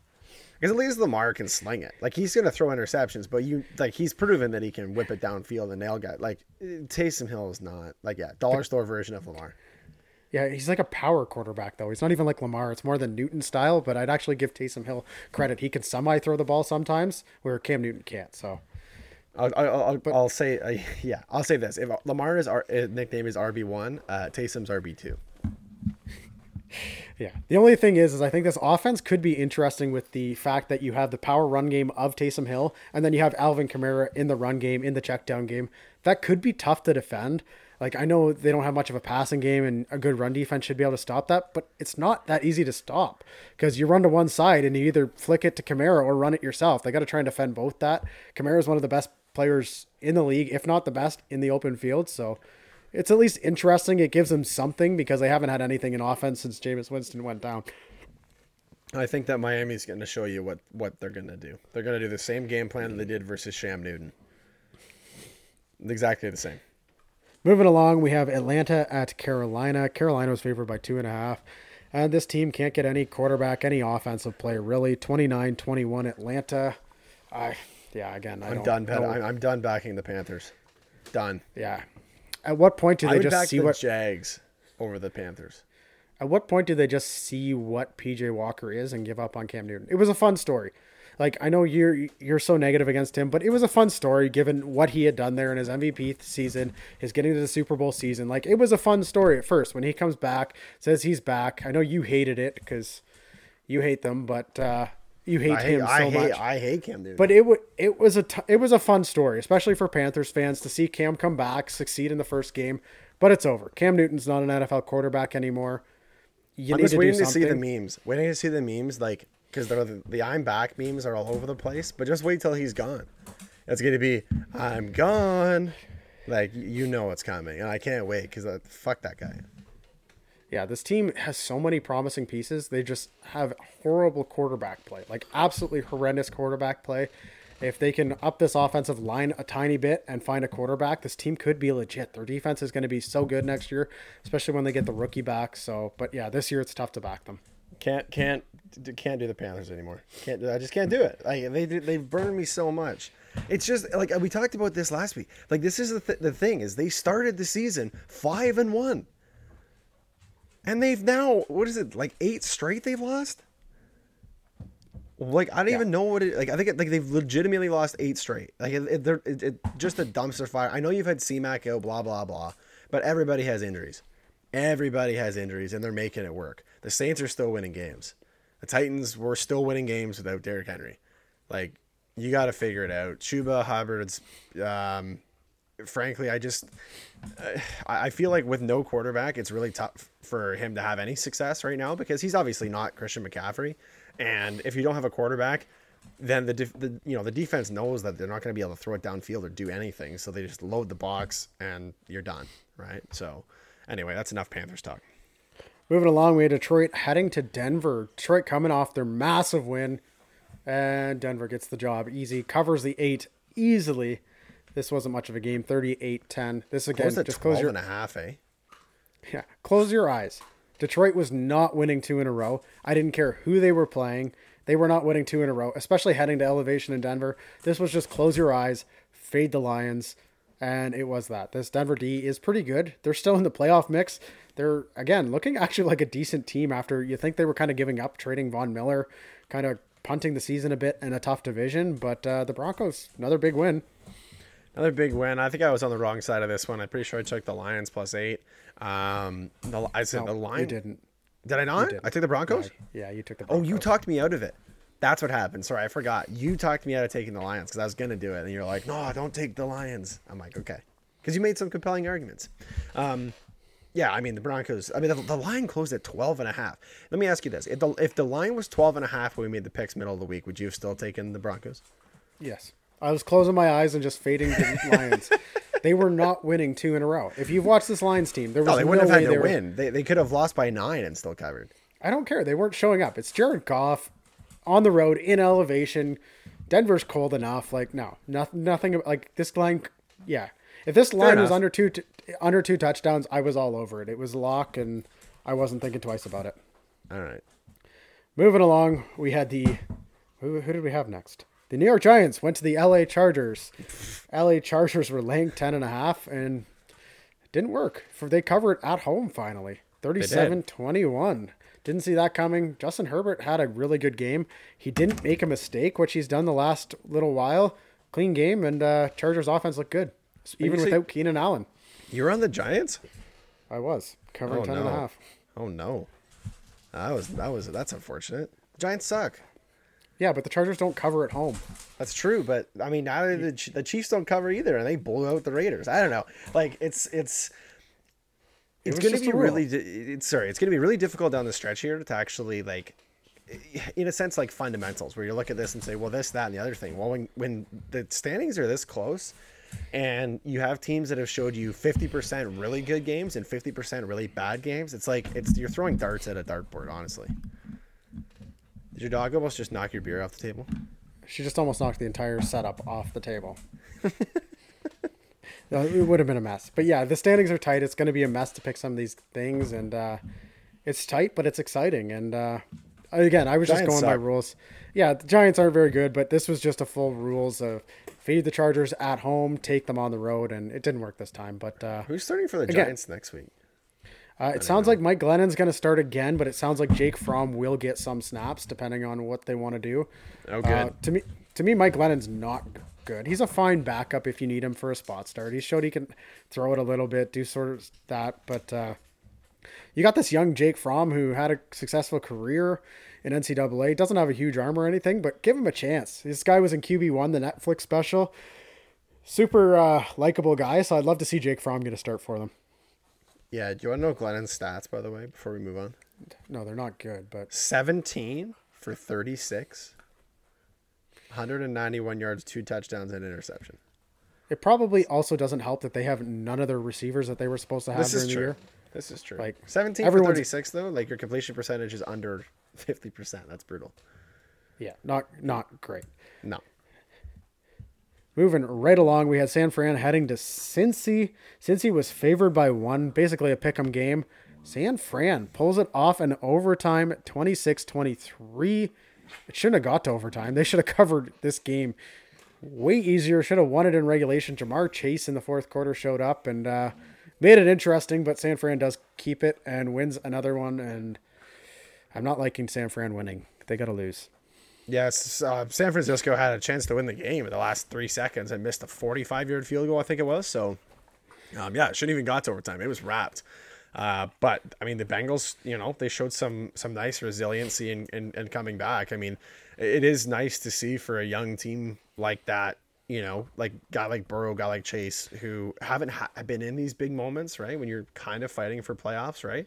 Because at least Lamar can sling it. Like he's gonna throw interceptions, but you like he's proven that he can whip it downfield and nail guy. Like Taysom Hill is not like yeah dollar store version of Lamar. Yeah, he's like a power quarterback though. He's not even like Lamar. It's more than Newton style, but I'd actually give Taysom Hill credit. He can semi throw the ball sometimes, where Cam Newton can't. So I'll, I'll, I'll, I'll say uh, yeah I'll say this: if Lamar is our nickname is RB one, uh, Taysom's RB two. Yeah. The only thing is, is I think this offense could be interesting with the fact that you have the power run game of Taysom Hill, and then you have Alvin Kamara in the run game, in the check down game. That could be tough to defend. Like I know they don't have much of a passing game, and a good run defense should be able to stop that, but it's not that easy to stop because you run to one side and you either flick it to Kamara or run it yourself. They got to try and defend both that. Kamara is one of the best players in the league, if not the best in the open field. So it's at least interesting. It gives them something because they haven't had anything in offense since Jameis Winston went down. I think that Miami's going to show you what what they're going to do. They're going to do the same game plan they did versus Cam Newton. Exactly the same. Moving along, we have Atlanta at Carolina. Carolina was favored by two and a half. And this team can't get any quarterback, any offensive play, really. 29 21 Atlanta. I, yeah, again, I I'm don't done. Bet-. I'm, I'm done backing the Panthers. Done. Yeah. At what point do they just see the what? Jags over the Panthers. At what point do they just see what PJ Walker is and give up on Cam Newton? It was a fun story. Like I know you're you're so negative against him, but it was a fun story given what he had done there in his MVP season, his getting to the Super Bowl season. Like it was a fun story at first when he comes back, says he's back. I know you hated it because you hate them, but uh, you hate I hate, him so I hate, much. I hate Cam Newton. But it w- it was a t- it was a fun story, especially for Panthers fans to see Cam come back, succeed in the first game. But it's over. Cam Newton's not an NFL quarterback anymore. You I'm need just to waiting do to see the memes. Waiting to see the memes, like because the the I'm back memes are all over the place. But just wait till he's gone. It's gonna be I'm gone. Like you know what's coming, and I can't wait because uh, fuck that guy. Yeah, this team has so many promising pieces. They just have horrible quarterback play, like absolutely horrendous quarterback play. If they can up this offensive line a tiny bit and find a quarterback, this team could be legit. Their defense is going to be so good next year, especially when they get the rookie back. So, but yeah, this year it's tough to back them. Can't can't can't do the Panthers anymore. Can't I just can't do it. Like they they've burned me so much. It's just like we talked about this last week. Like this is the th- the thing is they started the season five and one, and they've now what is it like eight straight they've lost. Like I don't Yeah. even know what it like. I think it, like they've legitimately lost eight straight. Like it, it, they're it, just a dumpster fire. I know you've had CMAC go blah blah blah, but everybody has injuries. Everybody has injuries, and they're making it work. The Saints are still winning games. The Titans were still winning games without Derrick Henry. Like you got to figure it out. Chuba Hubbard's. Um, frankly, I just uh, I I feel like with no quarterback, it's really tough for him to have any success right now because he's obviously not Christian McCaffrey, and if you don't have a quarterback, then the, the you know the defense knows that they're not going to be able to throw it downfield or do anything, so they just load the box and you're done, right? So anyway, that's enough Panthers talk. Moving along, we had Detroit heading to Denver. Detroit coming off their massive win, and Denver gets the job easy, covers the eight easily. This wasn't much of a game, 38-10. This again, Close just close your and a half, eh? yeah, close your eyes. Detroit was not winning two in a row. I didn't care who they were playing. They were not winning two in a row, especially heading to elevation in Denver. This was just close your eyes, fade the Lions, and it was that. This Denver D is pretty good. They're still in the playoff mix. They're again looking actually like a decent team after you think they were kind of giving up trading Von Miller, kind of punting the season a bit in a tough division. But uh, the Broncos, another big win. Another big win. I think I was on the wrong side of this one. I'm pretty sure I took the Lions plus eight. Um, the, I said the You didn't. Did I not? I took the Broncos. Yeah, you took the. Oh, you talked me out of it. That's what happened. Sorry, I forgot. You talked me out of taking the Lions because I was gonna do it, and you're like, "No, don't take the Lions." I'm like, "Okay," because you made some compelling arguments. Um, yeah, I mean the Broncos. I mean the, the line closed at 12 and a half. Let me ask you this: if the if the line was 12 and a half when we made the picks middle of the week, would you have still taken the Broncos? Yes. I was closing my eyes and just fading the Lions. they were not winning two in a row. If you've watched this Lions team, there was No, they wouldn't have way had they to were. win. They, they could have lost by nine and still covered. I don't care. They weren't showing up. It's Jared Goff on the road in elevation. Denver's cold enough. Like no, nothing. Nothing like this line. Yeah, If this line was under two t- under two touchdowns, I was all over it. It was lock, and I wasn't thinking twice about it. All right. Moving along, we had the who, who did we have next? The New York Giants went to the LA Chargers. LA Chargers were laying 10 and a half and it didn't work. For they covered at home finally. 37-21. Didn't see that coming. Justin Herbert had a really good game. He didn't make a mistake, which he's done the last little while. Clean game and uh, Chargers offense looked good. Even without Keenan Allen. You were on the Giants? I was covering Oh, 10 and a half. Oh no. That was that was that's unfortunate. Giants suck. Yeah, but the Chargers don't cover at home. That's true, but I mean, now the Ch- the Chiefs don't cover either, and they blew out the Raiders. I don't know. Like it's it's it's was going to be really. di- It's sorry. It's going to be really difficult down the stretch here to actually like, in a sense, like fundamentals, where you look at this and say, well, this, that, and the other thing. Well, when when the standings are this close, and you have teams that have showed you fifty percent really good games and fifty percent really bad games, it's like it's you're throwing darts at a dartboard. Honestly. Did your dog almost just knock your beer off the table? She just almost knocked the entire setup off the table. It would have been a mess. But yeah, the standings are tight. It's going to be a mess to pick some of these things, and uh, it's tight, but it's exciting. And uh, again, I was just Giants going by rules. Yeah, the Giants aren't very good, but this was just a full rules of feed the Chargers at home, take them on the road, and it didn't work this time. But uh, Who's starting for the Again. Giants next week? Uh, it sounds like Mike Glennon's going to start again, but it sounds like Jake Fromm will get some snaps depending on what they want to do. Oh, good. Uh, to me, to me, Mike Glennon's not good. He's a fine backup if you need him for a spot start. He showed he can throw it a little bit, do sort of that, but uh, you got this young Jake Fromm who had a successful career in NCAA. Doesn't have a huge arm or anything, but give him a chance. This guy was in QB one, the Netflix special. Super uh, likable guy, so I'd love to see Jake Fromm get a start for them. Yeah, do you want to know Glennon's stats, by the way, before we move on? No, they're not good, but 17 for 36, 191 yards, two touchdowns, and interception. it probably also doesn't help that they have none of their receivers that they were supposed to have This during the year. This is true. Like, Like 17 for 36, though, like your completion percentage is under 50%. That's brutal. Yeah, not not great. No. Moving right along, we had San Fran heading to Cincy. Cincy was favored by one, basically a pick'em game. San Fran pulls it off in overtime, 26-23. It shouldn't have got to overtime. They should have covered this game way easier. Should have won it in regulation. Ja'Marr Chase in the fourth quarter showed up and uh, made it interesting, but San Fran does keep it and wins another one. And I'm not liking San Fran winning. They got to lose. Yes, uh, San Francisco had a chance to win the game in the last three seconds and missed a 45 yard field goal, I think it was. So, um, yeah, it shouldn't even got to overtime. It was wrapped. Uh, but I mean, the Bengals, you know, they showed some some nice resiliency in, in, in coming back. I mean, it is nice to see for a young team like that. You know, like guy like Burrow, guy like Chase, who haven't ha- been in these big moments, right? When you're kind of fighting for playoffs, right?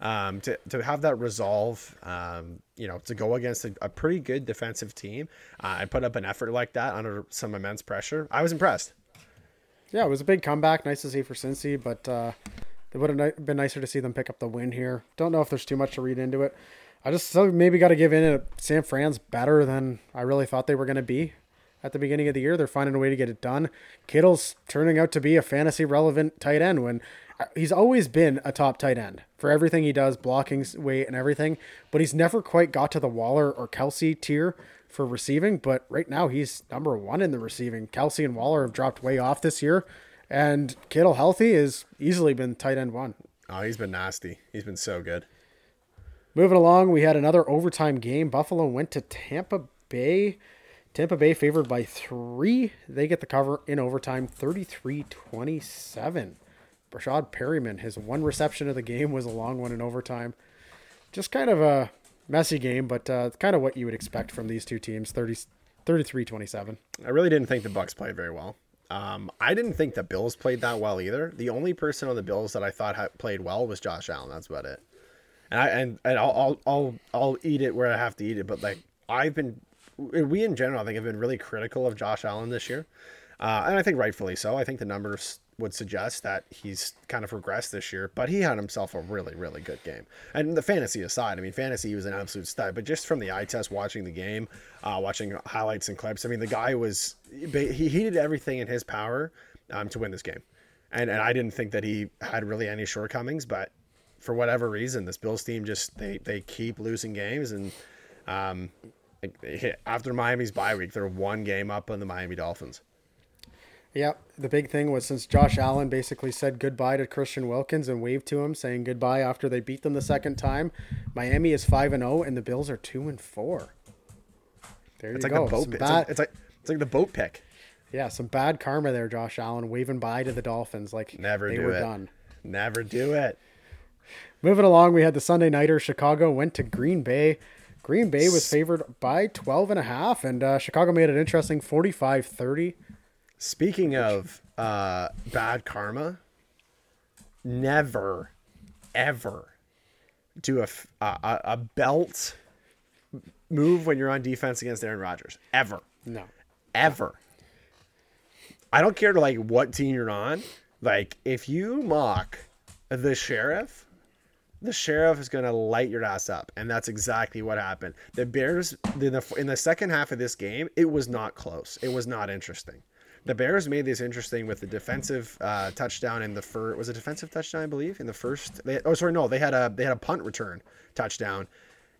Um, to, to have that resolve, um, you know, to go against a, a pretty good defensive team uh, and put up an effort like that under some immense pressure. I was impressed. Yeah, it was a big comeback. Nice to see for Cincy, but uh, it would have been nicer to see them pick up the win here. Don't know if there's too much to read into it. I just maybe got to give in. It. San Fran's better than I really thought they were going to be at the beginning of the year. They're finding a way to get it done. Kittle's turning out to be a fantasy relevant tight end when he's always been a top tight end for everything he does, blocking weight and everything. But he's never quite got to the Waller or Kelsey tier for receiving. But right now he's number one in the receiving. Kelsey and Waller have dropped way off this year, and Kittle healthy has easily been tight end one. Oh, he's been nasty. He's been so good. Moving along, we had another overtime game. Buffalo went to Tampa Bay. Tampa Bay favored by three. They get the cover in overtime, 33 27. Breshad Perriman, his one reception of the game was a long one in overtime. Just kind of a messy game, but uh, kind of what you would expect from these two teams, 30, 33 27. I really didn't think the Bucks played very well. Um, I didn't think the Bills played that well either. The only person on the Bills that I thought played well was Josh Allen. That's about it. And I and, and I'll, I'll I'll I'll eat it where I have to eat it. But like I've been, we in general, I think have been really critical of Josh Allen this year, uh, and I think rightfully so. I think the numbers would suggest that he's kind of regressed this year, but he had himself a really really good game. And the fantasy aside, I mean, fantasy he was an absolute stud. But just from the eye test, watching the game, uh, watching highlights and clips, I mean, the guy was he he did everything in his power um, to win this game, and and I didn't think that he had really any shortcomings, but for whatever reason, this Bills team just they they keep losing games, and um, after Miami's bye week, they're one game up on the Miami Dolphins. Yeah, the big thing was since Josh Allen basically said goodbye to Christian Wilkins and waved to him, saying goodbye after they beat them the second time. Miami is five and zero, and the Bills are two and four. There It's you like go. the boat. It's bad, like, it's like it's like the boat pick. yeah, some bad karma there, Josh Allen waving bye to the Dolphins like Never they do were it. done. Never do it. Moving along, we had the Sunday nighter. Chicago went to Green Bay. Green Bay was favored by 12 and a half, and uh, Chicago made it interesting 45 30. Speaking of uh, bad karma, never, ever do a a belt move when you're on defense against Aaron Rodgers. Ever. No. Ever. I don't care to like what team you're on. Like if you mock the sheriff, the sheriff is gonna light your ass up, and that's exactly what happened. The Bears in the in the second half of this game, it was not close. It was not interesting. The Bears made this interesting with the defensive uh, touchdown in the first. Was a defensive touchdown, I believe, in the first. They, oh, sorry, no, they had a they had a punt return touchdown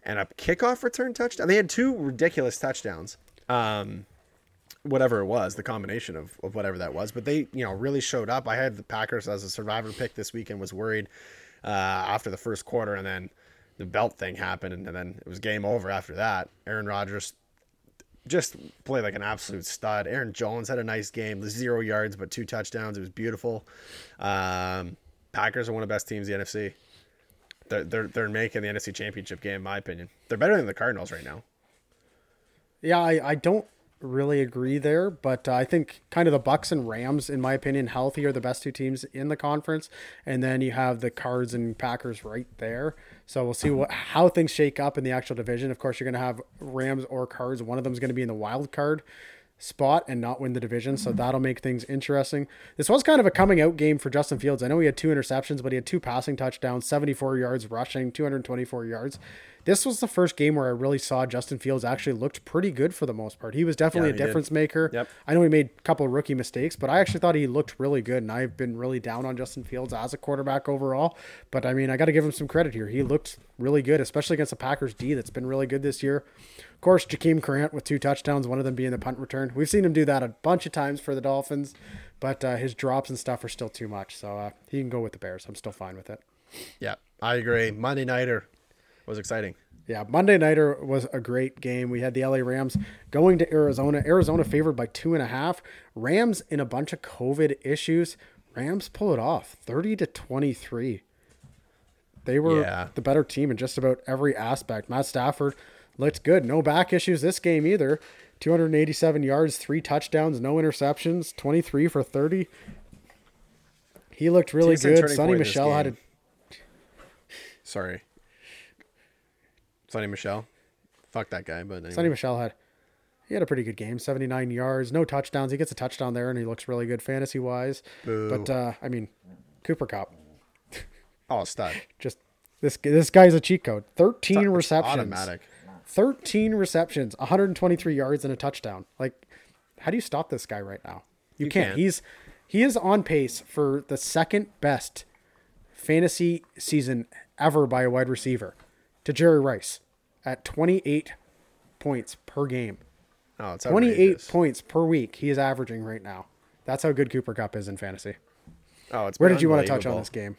and a kickoff return touchdown. They had two ridiculous touchdowns. Um, whatever it was, the combination of, of whatever that was. But they, you know, really showed up. I had the Packers as a survivor pick this week and was worried uh, after the first quarter, and then the belt thing happened, and, then it was game over after that. Aaron Rodgers just played like an absolute stud. Aaron Jones had a nice game, zero yards but two touchdowns. It was beautiful. Um, Packers are one of the best teams in the NFC. They're, they're they're making the NFC Championship game, in my opinion. They're better than the Cardinals right now. Yeah, I, I don't really agree there, but uh, I think kind of the Bucks and Rams, in my opinion, healthy are the best two teams in the conference, and then you have the Cards and Packers right there. So we'll see what how things shake up in the actual division. Of course, you're going to have Rams or Cards. One of them is going to be in the wild card spot and not win the division, so that'll make things interesting. This was kind of a coming out game for Justin Fields. I know he had two interceptions, but he had two passing touchdowns, 74 yards rushing, 224 yards. This was the first game where I really saw Justin Fields actually looked pretty good for the most part. He was definitely Yeah, a he did. difference maker. Yep. I know he made a couple of rookie mistakes, but I actually thought he looked really good, and I've been really down on Justin Fields as a quarterback overall. But I mean, I got to give him some credit here. He looked really good, especially against the Packers D that's been really good this year. Of course, Jakeem Grant with two touchdowns, one of them being the punt return. We've seen him do that a bunch of times for the Dolphins, but uh, his drops and stuff are still too much. So uh, he can go with the Bears. I'm still fine with it. Yeah, I agree. Monday nighter was exciting. Yeah, Monday Nighter was a great game. We had the LA Rams going to Arizona. Arizona favored by two and a half. Rams in a bunch of COVID issues. Rams pull it off 30 to 23. They were Yeah. the better team in just about every aspect. Matt Stafford looked good. No back issues this game either. 287 yards, three touchdowns, no interceptions, 23 for 30. He looked really good. Sonny point in this Michelle had a. Sorry. Sony Michel. Fuck that guy, but anyway. Sony Michel had he had a pretty good game, 79 yards, no touchdowns. He gets a touchdown there and he looks really good fantasy wise. But uh, I mean, Cooper Kupp, oh, stud. just this this guy's a cheat code. 13 It's receptions. Automatic. 13 receptions, 123 yards and a touchdown. Like how do you stop this guy right now? You, You can't. can't. He's he is on pace for the second best fantasy season ever by a wide receiver to Jerry Rice at 28 points per game. Oh, it's 28 outrageous. points per week he is averaging right now. That's how good Cooper Kupp is in fantasy. Oh, it's Where did you want to touch on this game?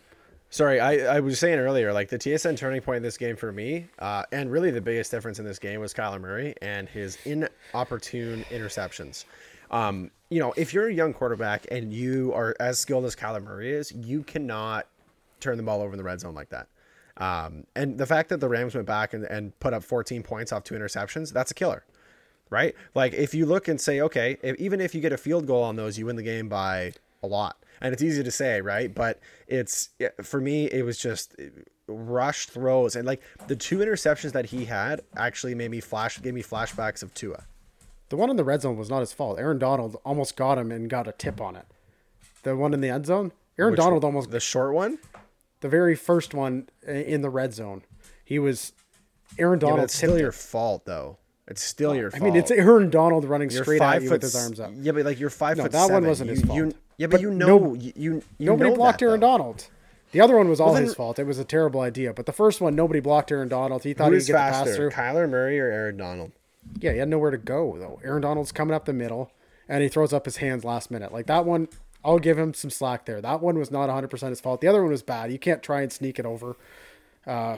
Sorry, I, I was saying earlier, like the TSN turning point in this game for me, uh, and really the biggest difference in this game was Kyler Murray and his inopportune interceptions. Um, you know, if you're a young quarterback and you are as skilled as Kyler Murray is, you cannot turn the ball over in the red zone like that. Um, and the fact that the Rams went back and, and put up 14 points off two interceptions, that's a killer, right? Like if you look and say, okay, if, even if you get a field goal on those, you win the game by a lot. And it's easy to say, right? But it's for me, it was just rushed throws and like the two interceptions that he had actually made me flash, gave me flashbacks of Tua. The one in the red zone was not his fault. Aaron Donald almost got him and got a tip on it. The one in the end zone, Aaron Which Donald almost the short one. the very first one in the red zone. He was Aaron Yeah, Donald it's still your it. fault though. It's still your fault. I mean, it's Aaron Donald running You're straight at you foot with his arms up. Yeah, but like you're five No, foot that one seven. wasn't his You- you- fault. yeah, but, But you know, you, you, you Nobody know blocked that, Aaron though. Donald. The other one was all Well, his fault. It was a terrible idea. But the first one, nobody blocked Aaron Donald. He thought he'd get the pass through. Kyler Murray or Aaron Donald? Yeah, he had nowhere to go though. Aaron Donald's coming up the middle, and he throws up his hands last minute. Like that one, I'll give him some slack there. That one was not 100 percent his fault. The other one was bad. You can't try and sneak it over. Uh,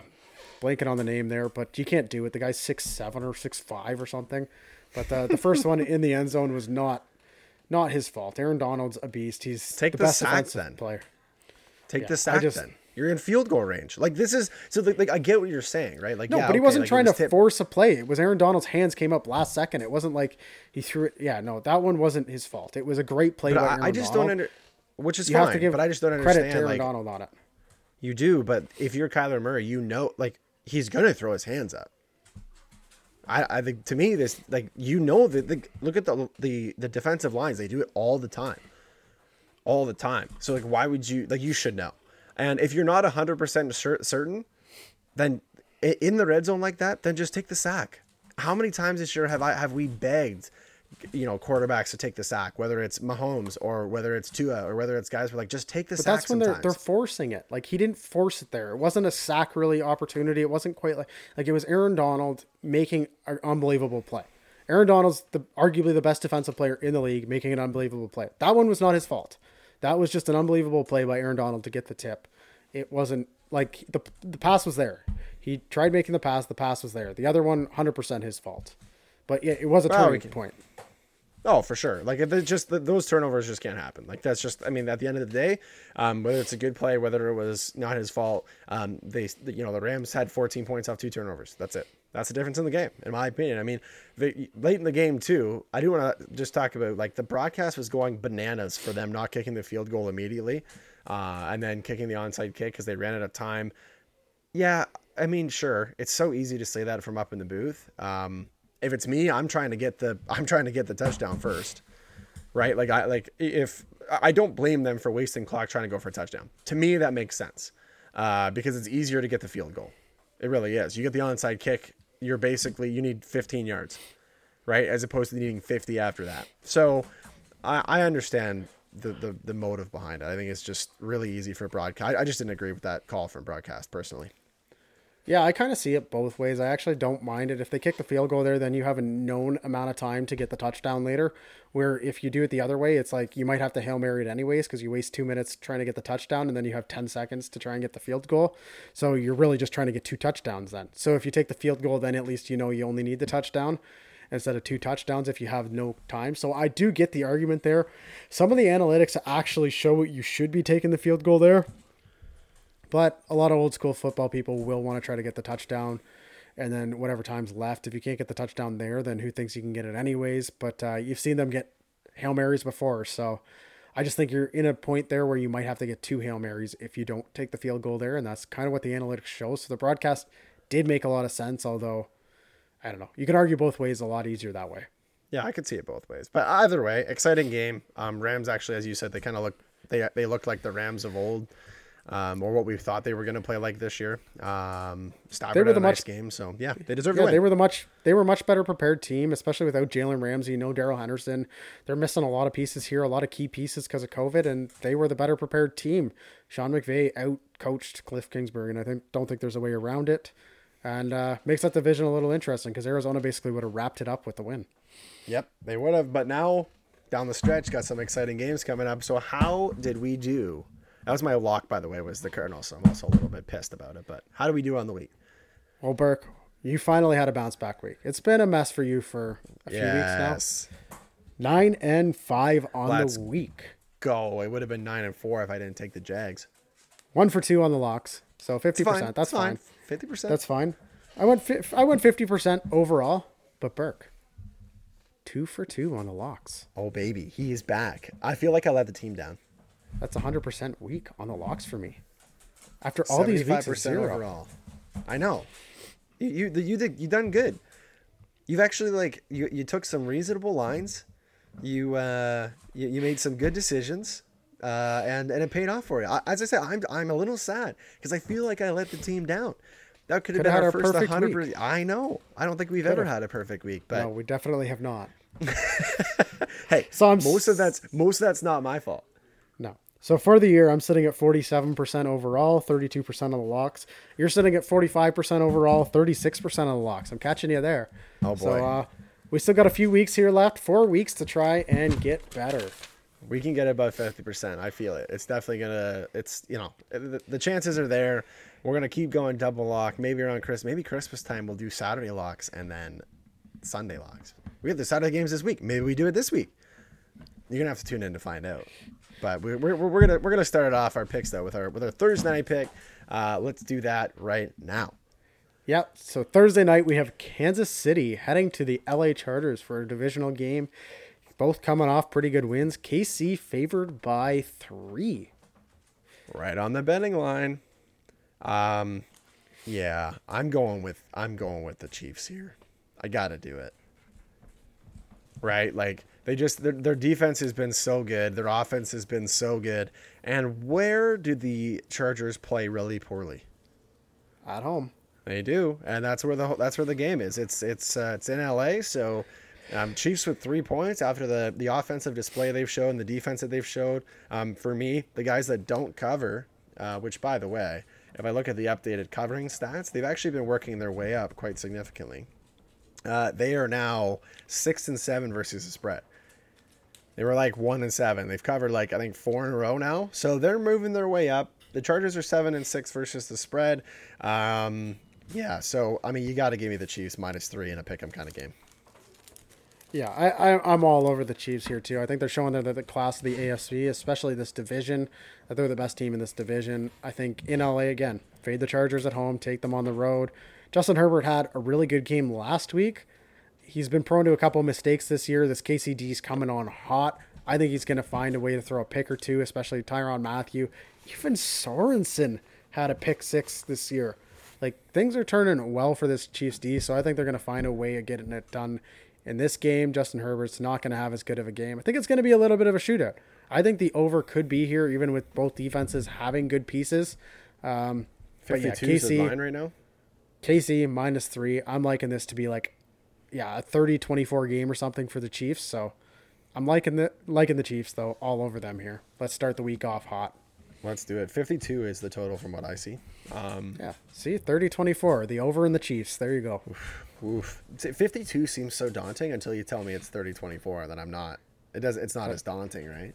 blanking on the name there, but you can't do it. The guy's six seven or six five or something. But uh, the first one in the end zone was not not his fault. Aaron Donald's a beast. He's Take the the best sack then. player. Take Yeah, the sack just- then. You're in field goal range. Like this is so. Like, like I get what you're saying, right? Like No, yeah, but he okay, wasn't like, trying was to tip- force a play. It was Aaron Donald's hands came up last second. It wasn't like he threw it. Yeah, no, that one wasn't his fault. It was a great play But by I, Aaron I just Donald. don't under. Which is You fine, have to give but I just don't understand. credit to Aaron Like Donald on it. you do, but if you're Kyler Murray, you know, like he's gonna throw his hands up. I, I think to me this like you know that the, look at the the the defensive lines they do it all the time, all the time. So like why would you like you should know, and if you're not hundred percent certain, then in the red zone like that, then just take the sack. How many times this year have I have we begged, you know, quarterbacks to take the sack, whether it's Mahomes or whether it's Tua or whether it's guys who are like just take the But sack. that's when they're they're forcing it. Like he didn't force it there. It wasn't a sack really opportunity. It wasn't quite like like it was Aaron Donald making an unbelievable play. Aaron Donald's the arguably the best defensive player in the league, making an unbelievable play. That one was not his fault. That was just an unbelievable play by Aaron Donald to get the tip. It wasn't like the the pass was there. He tried making the pass. The pass was there. The other one, hundred percent his fault. But yeah, it was a turning can- point. Oh, for sure. Like it just th those turnovers just can't happen. Like that's just. I mean, at the end of the day, um, whether it's a good play, whether it was not his fault, um, they, you know, the Rams had 14 points off two turnovers. That's it. That's the difference in the game, in my opinion. I mean, the, late in the game too. I do want to just talk about like the broadcast was going bananas for them not kicking the field goal immediately, uh, and then kicking the onside kick because they ran out of time. Yeah, I mean, sure, it's so easy to say that from up in the booth. Um, if it's me, I'm trying to get the I'm trying to get the touchdown first, right? Like I like if I don't blame them for wasting clock trying to go for a touchdown. To me, that makes sense uh, because it's easier to get the field goal. It really is. You get the onside kick, you're basically you need 15 yards, right? As opposed to needing 50 after that. So I, I understand the, the the motive behind it. I think it's just really easy for broadcast. I, I just didn't agree with that call from broadcast personally. Yeah, I kind of see it both ways. I actually don't mind it. If they kick the field goal there, then you have a known amount of time to get the touchdown later. Where if you do it the other way, it's like you might have to Hail Mary it anyways because you waste two minutes trying to get the touchdown and then you have 10 seconds to try and get the field goal. So you're really just trying to get two touchdowns then. So if you take the field goal, then at least you know you only need the touchdown instead of two touchdowns if you have no time. So I do get the argument there. Some of the analytics actually show what you should be taking the field goal there. But a lot of old school football people will want to try to get the touchdown and then whatever time's left. If you can't get the touchdown there, then who thinks you can get it anyways? But uh, you've seen them get Hail Marys before. So I just think you're in a point there where you might have to get two Hail Marys if you don't take the field goal there. And that's kind of what the analytics show. So the broadcast did make a lot of sense, although I don't know. You can argue both ways a lot easier that way. Yeah, I could see it both ways. But either way, exciting game. Um, Rams actually, as you said, they kind of look they they look like the Rams of old, um, or what we thought they were going to play like this year. Um, Stafford They were the a nice much- game, so yeah, they deserve Yeah, they were the much they were much better prepared team, especially without Jalen Ramsey, no Darrell Henderson. They're missing a lot of pieces here, a lot of key pieces because of COVID, and they were the better prepared team. Sean McVay out coached Cliff Kingsbury, and I think don't think there's a way around it, and uh, makes that division a little interesting because Arizona basically would have wrapped it up with the win. Yep, they would have. But now down the stretch, got some exciting games coming up. So how did we do? That was my lock, by the way, was the Cardinals. So I'm also a little bit pissed about it. But how do we do on the week? Well, Burke, you finally had a bounce back week. It's been a mess for you for a few weeks now. Nine and five on Let's the week. Go. It would have been nine and four if I didn't take the Jags. One for two on the locks, so fifty percent. That's fine. Fifty percent. That's fine. I went fi- I went fifty percent overall, but Burke, two for two on the locks. Oh baby, he is back. I feel like I let the team down. That's hundred percent weak on the locks for me. After all these weeks of 75% zero. overall. I know. You you you did you done good. You've actually like you you took some reasonable lines. You uh you, you made some good decisions. Uh, and and it paid off for you. I, as I said, I'm I'm a little sad because I feel like I let the team down. That could have been our our first perfect 100. week. I know. I don't think we've Coulda. ever had a perfect week, but no, we definitely have not. hey, So I'm most of that's most of that's not my fault. So for the year, I'm sitting at 47% overall, 32% of the locks. You're sitting at 45% overall, 36% of the locks. I'm catching you there. Oh, So boy. uh, we still got a few weeks here left, four weeks to try and get better. We can get above 50%. I feel it. It's definitely going to, it's, you know, the, the chances are there. We're going to keep going double lock. Maybe around Christmas, maybe Christmas time, we'll do Saturday locks and then Sunday locks. We have the Saturday games this week. Maybe we do it this week. You're going to have to tune in to find out. But we're, we're, we're going to, we're to start it off our picks though with our, with our Thursday night pick. Uh, let's do that right now. Yep. So Thursday night, we have Kansas City heading to the LA Chargers for a divisional game. Both coming off pretty good wins. KC favored by three. Right on the betting line. Um, yeah, I'm going with I'm going with the Chiefs here. I got to do it. Right, like they just their, their defense has been so good, their offense has been so good, and where do the Chargers play really poorly? At home. They do, and that's where the that's where the game is. It's it's uh, it's in LA, so um, Chiefs with three points after the the offensive display they've shown, the defense that they've showed. Um, for me, the guys that don't cover, uh, which by the way, if I look at the updated covering stats, they've actually been working their way up quite significantly. Uh, they are now six and seven versus the spread. They were like one and seven. They've covered like I think four in a row now, so they're moving their way up. The Chargers are seven and six versus the spread. Um, yeah, so I mean, you got to give me the Chiefs minus three in a pick'em kind of game. Yeah, I, I'm all over the Chiefs here too. I think they're showing that they're the class of the AFC, especially this division. That they're the best team in this division. I think in LA again, fade the Chargers at home, take them on the road. Justin Herbert had a really good game last week. He's been prone to a couple of mistakes this year. This KCD's coming on hot. I think he's going to find a way to throw a pick or two, especially Tyrann Mathieu. Even Sorensen had a pick six this year. Like things are turning well for this Chiefs D, so I think they're going to find a way of getting it done in this game. Justin Herbert's not going to have as good of a game. I think it's going to be a little bit of a shootout. I think the over could be here, even with both defenses having good pieces. Um, but yeah, 52 is the right now. KC minus three. I'm liking this to be like, yeah, a 30-24 game or something for the Chiefs. So I'm liking the liking the Chiefs though, all over them here. Let's start the week off hot. Let's do it. Fifty-two is the total from what I see. Um, Yeah, see, 30-24, the over in the Chiefs. There you go. oof. See, Fifty-two seems so daunting until you tell me it's 30-24, then I'm not. It does. It's not as daunting, right?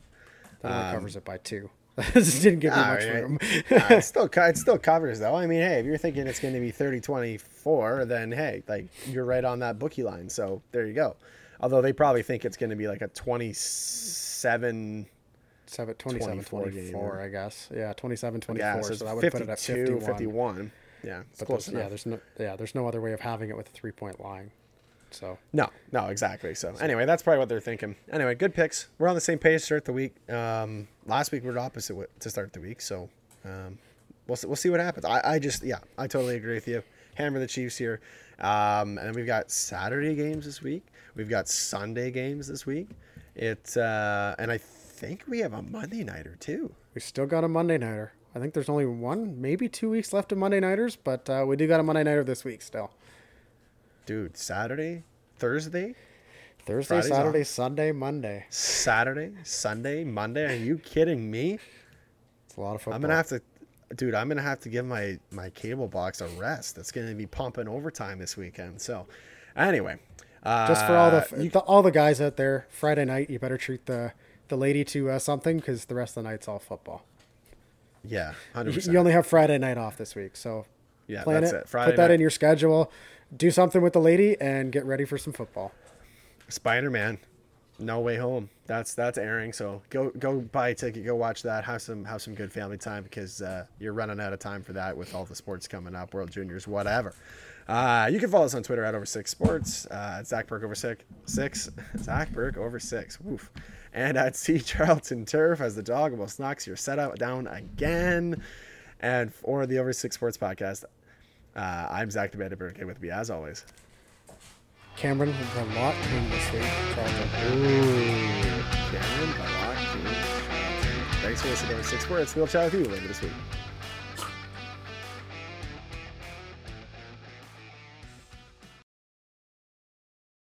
That only covers it by two. this didn't give me much right. room. Ah, it still it still covers though. I mean, hey, if you're thinking it's going to be 30-24, then hey, like you're right on that bookie line. So there you go. Although they probably think it's going to be like a 27 Seven, 27 24 24. I guess. Yeah, 27 24. yeah, so, so that would put it at 52 51. 51. Yeah, it's But close there's, yeah, there's no yeah, there's no other way of having it with a three point line. So No, no, exactly. So anyway, that's probably what they're thinking. Anyway, good picks. We're on the same page to start the week. Um, last week we were opposite to start the week, so um, we'll see, we'll see what happens. I, I just yeah, I totally agree with you. Hammer the Chiefs here, um, and then we've got Saturday games this week. We've got Sunday games this week. It uh, and I think we have a Monday nighter too. we still got a Monday nighter. I think there's only one, maybe two weeks left of Monday nighters, but uh, we do got a Monday nighter this week still. Dude, Saturday, Thursday, Thursday, Friday's Saturday, off. Sunday, Monday. Saturday, Sunday, Monday. Are you kidding me? It's a lot of football. I'm gonna have to, dude. I'm gonna have to give my my cable box a rest. It's gonna be pumping overtime this weekend. So, anyway, uh, just for all the, you- the all the guys out there. Friday night, you better treat the the lady to uh, something because the rest of the night's all football. yeah, hundred You, percent. you only have Friday night off this week, so Yeah, plan that's it. it. Friday put that night. in your schedule. Do something with the lady and get ready for some football. Spider Man, No Way Home. That's that's airing. So go go buy a ticket. Go watch that. Have some have some good family time because uh, you're running out of time for that with all the sports coming up, World Juniors, whatever. Uh, you can follow us on Twitter at Over Six Sports. Uh, Zach Burke over six six. Zach Burke over six. Woof. And at C Charlton Turf as the dog almost knocks your setup down again. And for the Over Six Sports podcast, uh, I'm Zach DeBedberg with me as always. Cameron with a lot in this week. Ooh, Cameron, Balak, Thanks for listening to Six Words. We'll chat with you later this week.